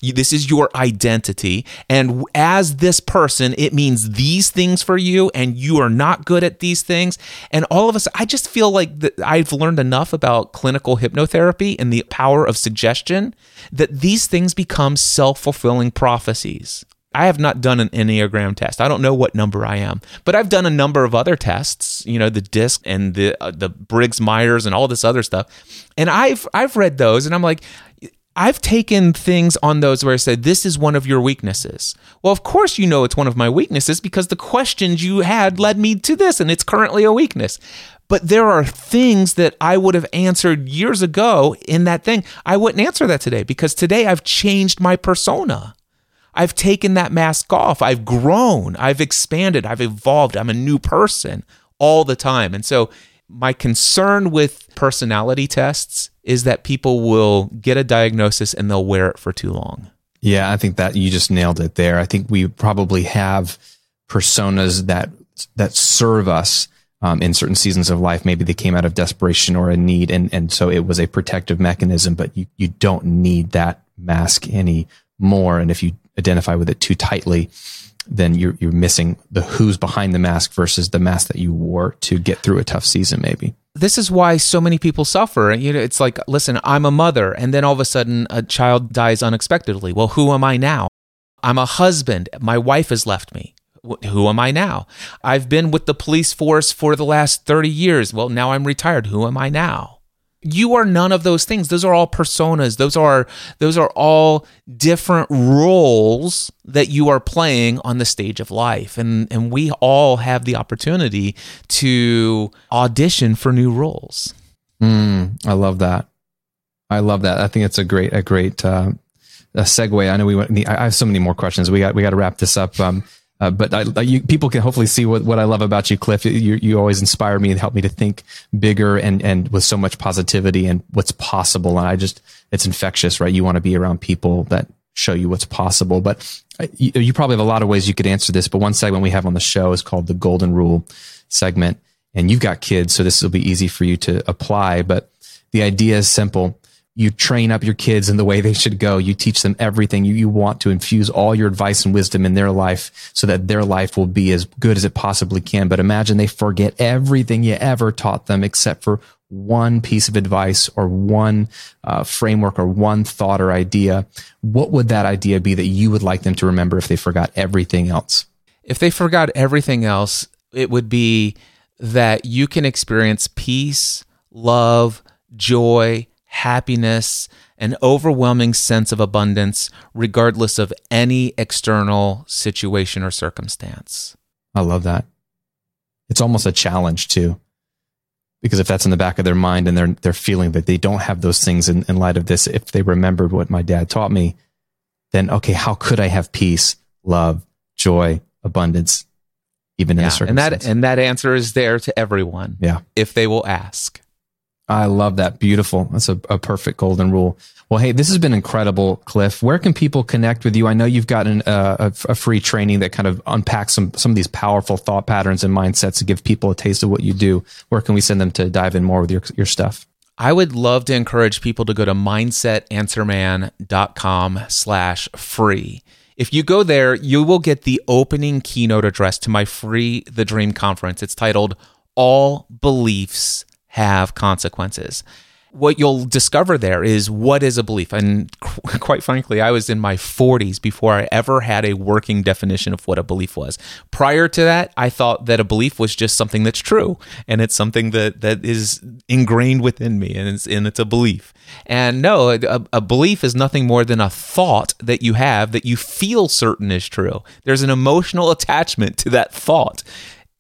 You, this is your identity. And as this person, it means these things for you, and you are not good at these things. And all of us, I just feel like that I've learned enough about clinical hypnotherapy and the power of suggestion that these things become self fulfilling prophecies. I have not done an Enneagram test. I don't know what number I am, but I've done a number of other tests, you know, the DISC and the uh, the Briggs Myers and all this other stuff. And I've I've read those and I'm like I've taken things on those where I said this is one of your weaknesses. Well, of course you know it's one of my weaknesses because the questions you had led me to this and it's currently a weakness. But there are things that I would have answered years ago in that thing. I wouldn't answer that today because today I've changed my persona. I've taken that mask off. I've grown. I've expanded. I've evolved. I'm a new person all the time. And so, my concern with personality tests is that people will get a diagnosis and they'll wear it for too long. Yeah, I think that you just nailed it there. I think we probably have personas that that serve us um, in certain seasons of life. Maybe they came out of desperation or a need, and and so it was a protective mechanism. But you you don't need that mask anymore. And if you identify with it too tightly, then you're you're missing the who's behind the mask versus the mask that you wore to get through a tough season maybe. This is why so many people suffer. You know, it's like, listen, I'm a mother and then all of a sudden a child dies unexpectedly. Well, who am I now? I'm a husband. My wife has left me. Who am I now? I've been with the police force for the last 30 years. Well, now I'm retired. Who am I now? You are none of those things. Those are all personas. Those are those are all different roles that you are playing on the stage of life. And and we all have the opportunity to audition for new roles. Mm, i love that. I love that. I think it's a great a great uh, a segue. I know we went i have so many more questions. We got we got to wrap this up. Um, uh, but I, you, people can hopefully see what, what I love about you, Cliff. You, you always inspire me and help me to think bigger and, and with so much positivity and what's possible. And I just, it's infectious, right? You want to be around people that show you what's possible. But you, you probably have a lot of ways you could answer this. But one segment we have on the show is called the Golden Rule segment. And you've got kids, so this will be easy for you to apply. But the idea is simple you train up your kids in the way they should go. You teach them everything. You, you want to infuse all your advice and wisdom in their life so that their life will be as good as it possibly can. But imagine they forget everything you ever taught them except for one piece of advice or one uh, framework or one thought or idea. What would that idea be that you would like them to remember if they forgot everything else? If they forgot everything else, it would be that you can experience peace, love, joy, happiness, an overwhelming sense of abundance, regardless of any external situation or circumstance. I love that. It's almost a challenge too. Because if that's in the back of their mind and they're they're feeling that they don't have those things in, in light of this, if they remembered what my dad taught me, then okay, how could I have peace, love, joy, abundance, even yeah, in the and that and that answer is there to everyone. Yeah, if they will ask. I love that. Beautiful. That's a, a, perfect golden rule. Well, hey, this has been incredible, Cliff. Where can people connect with you? I know you've gotten uh, a, a, free training that kind of unpacks some some of these powerful thought patterns and mindsets to give people a taste of what you do. Where can we send them to dive in more with your your stuff? I would love to encourage people to go to mindsetanswerman.com slash free. If you go there, you will get the opening keynote address to my free The Dream conference. It's titled All Beliefs have consequences. What you'll discover there is what is a belief. And quite frankly, I was in my 40s before I ever had a working definition of what a belief was. Prior to that, I thought that a belief was just something that's true and it's something that, that is ingrained within me and it's, and it's a belief. And no, a, a belief is nothing more than a thought that you have that you feel certain is true. There's an emotional attachment to that thought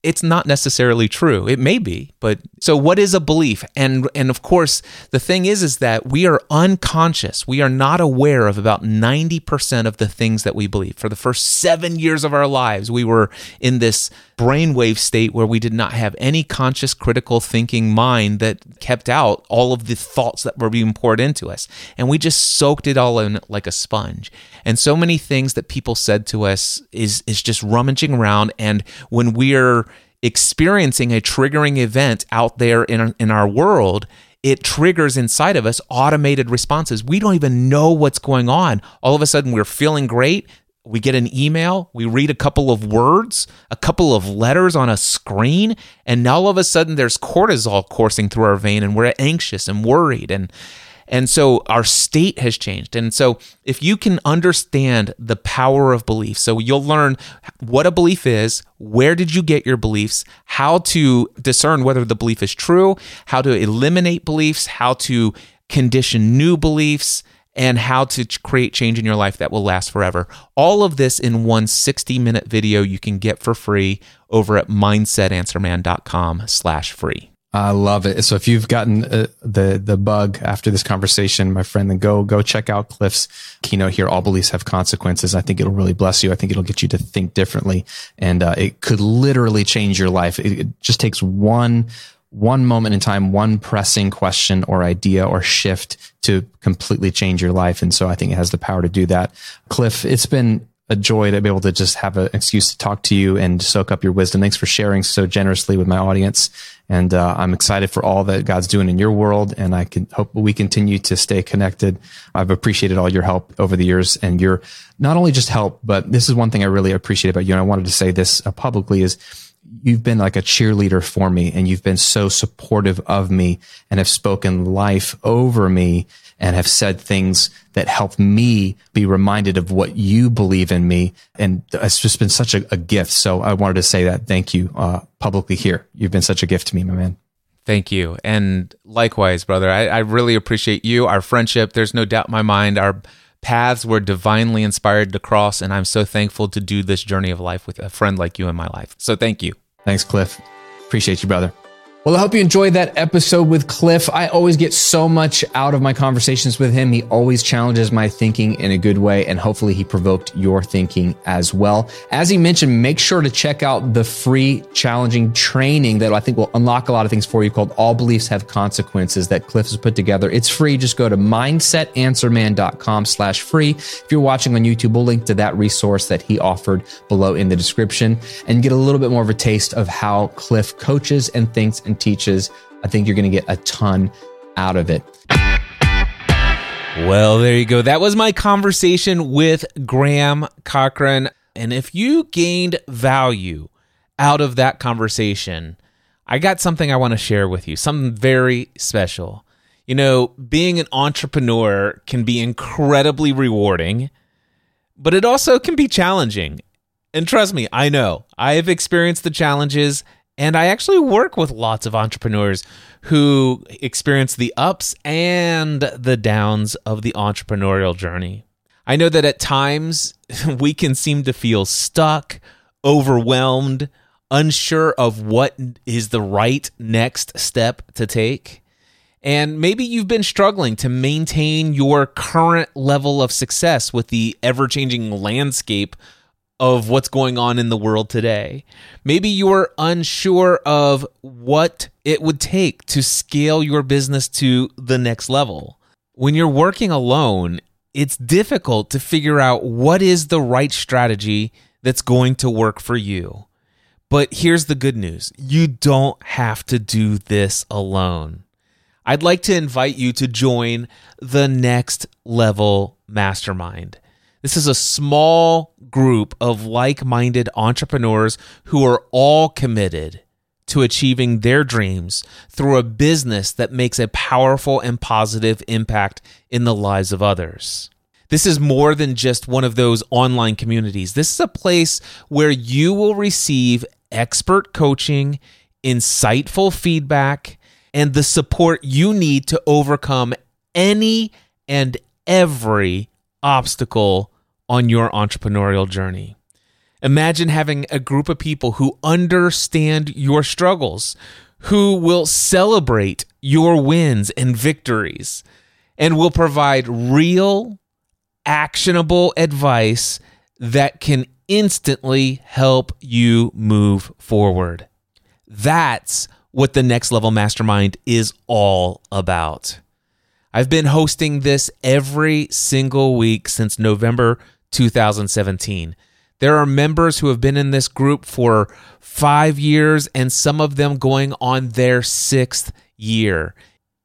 it's not necessarily true. It may be, but so what is a belief? And and of course, the thing is is that we are unconscious. We are not aware of about 90% of the things that we believe. For the first 7 years of our lives, we were in this brainwave state where we did not have any conscious critical thinking mind that kept out all of the thoughts that were being poured into us. And we just soaked it all in like a sponge. And so many things that people said to us is is just rummaging around and when we're experiencing a triggering event out there in, in our world, it triggers inside of us automated responses. We don't even know what's going on. All of a sudden, we're feeling great. We get an email, we read a couple of words, a couple of letters on a screen, and now all of a sudden there's cortisol coursing through our vein and we're anxious and worried. And and so our state has changed. And so if you can understand the power of belief, so you'll learn what a belief is, where did you get your beliefs, how to discern whether the belief is true, how to eliminate beliefs, how to condition new beliefs, and how to create change in your life that will last forever. All of this in one 60 minute video you can get for free over at mindsetanswerman.com slash free. I love it. So if you've gotten uh, the the bug after this conversation, my friend, then go go check out Cliff's keynote here. All beliefs have consequences. I think it'll really bless you. I think it'll get you to think differently, and uh, it could literally change your life. It, it just takes one one moment in time, one pressing question or idea or shift to completely change your life. And so I think it has the power to do that. Cliff, it's been a joy to be able to just have an excuse to talk to you and soak up your wisdom. Thanks for sharing so generously with my audience. And uh, I'm excited for all that God's doing in your world. And I can hope we continue to stay connected. I've appreciated all your help over the years and your not only just help, but this is one thing I really appreciate about you. And I wanted to say this uh, publicly is you've been like a cheerleader for me and you've been so supportive of me and have spoken life over me and have said things that help me be reminded of what you believe in me. And it's just been such a, a gift. So I wanted to say that thank you uh, publicly here. You've been such a gift to me, my man. Thank you. And likewise, brother, I, I really appreciate you, our friendship. There's no doubt in my mind our paths were divinely inspired to cross. And I'm so thankful to do this journey of life with a friend like you in my life. So thank you. Thanks, Cliff. Appreciate you, brother. Well, I hope you enjoyed that episode with Cliff. I always get so much out of my conversations with him. He always challenges my thinking in a good way, and hopefully, he provoked your thinking as well. As he mentioned, make sure to check out the free challenging training that I think will unlock a lot of things for you called All Beliefs Have Consequences that Cliff has put together. It's free. Just go to mindsetanswerman.com slash free. If you're watching on YouTube, we'll link to that resource that he offered below in the description and get a little bit more of a taste of how Cliff coaches and thinks and teaches. I think you're going to get a ton out of it. Well, there you go. That was my conversation with Graham Cochrane. And if you gained value out of that conversation, I got something I want to share with you, something very special. You know, being an entrepreneur can be incredibly rewarding, but it also can be challenging. And trust me, I know. I have experienced the challenges and I actually work with lots of entrepreneurs who experience the ups and the downs of the entrepreneurial journey. I know that at times we can seem to feel stuck, overwhelmed, unsure of what is the right next step to take. And maybe you've been struggling to maintain your current level of success with the ever changing landscape of what's going on in the world today. Maybe you're unsure of what it would take to scale your business to the next level. When you're working alone, it's difficult to figure out what is the right strategy that's going to work for you. But here's the good news you don't have to do this alone. I'd like to invite you to join the Next Level Mastermind. This is a small group of like minded entrepreneurs who are all committed to achieving their dreams through a business that makes a powerful and positive impact in the lives of others. This is more than just one of those online communities. This is a place where you will receive expert coaching, insightful feedback, and the support you need to overcome any and every obstacle on your entrepreneurial journey. Imagine having a group of people who understand your struggles, who will celebrate your wins and victories, and will provide real, actionable advice that can instantly help you move forward. That's what the Next Level Mastermind is all about. I've been hosting this every single week since November 2017. There are members who have been in this group for five years and some of them going on their sixth year.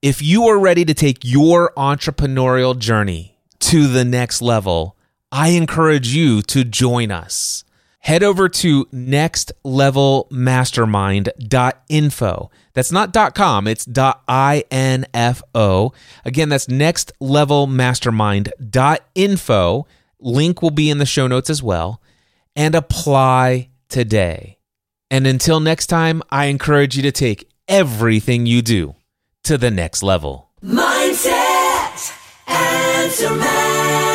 If you are ready to take your entrepreneurial journey to the next level, I encourage you to join us. Head over to nextlevelmastermind.info. That's not .com, it's .info. Again, that's nextlevelmastermind.info. Link will be in the show notes as well. And apply today. And until next time, I encourage you to take everything you do to the next level. Mindset Answer Man.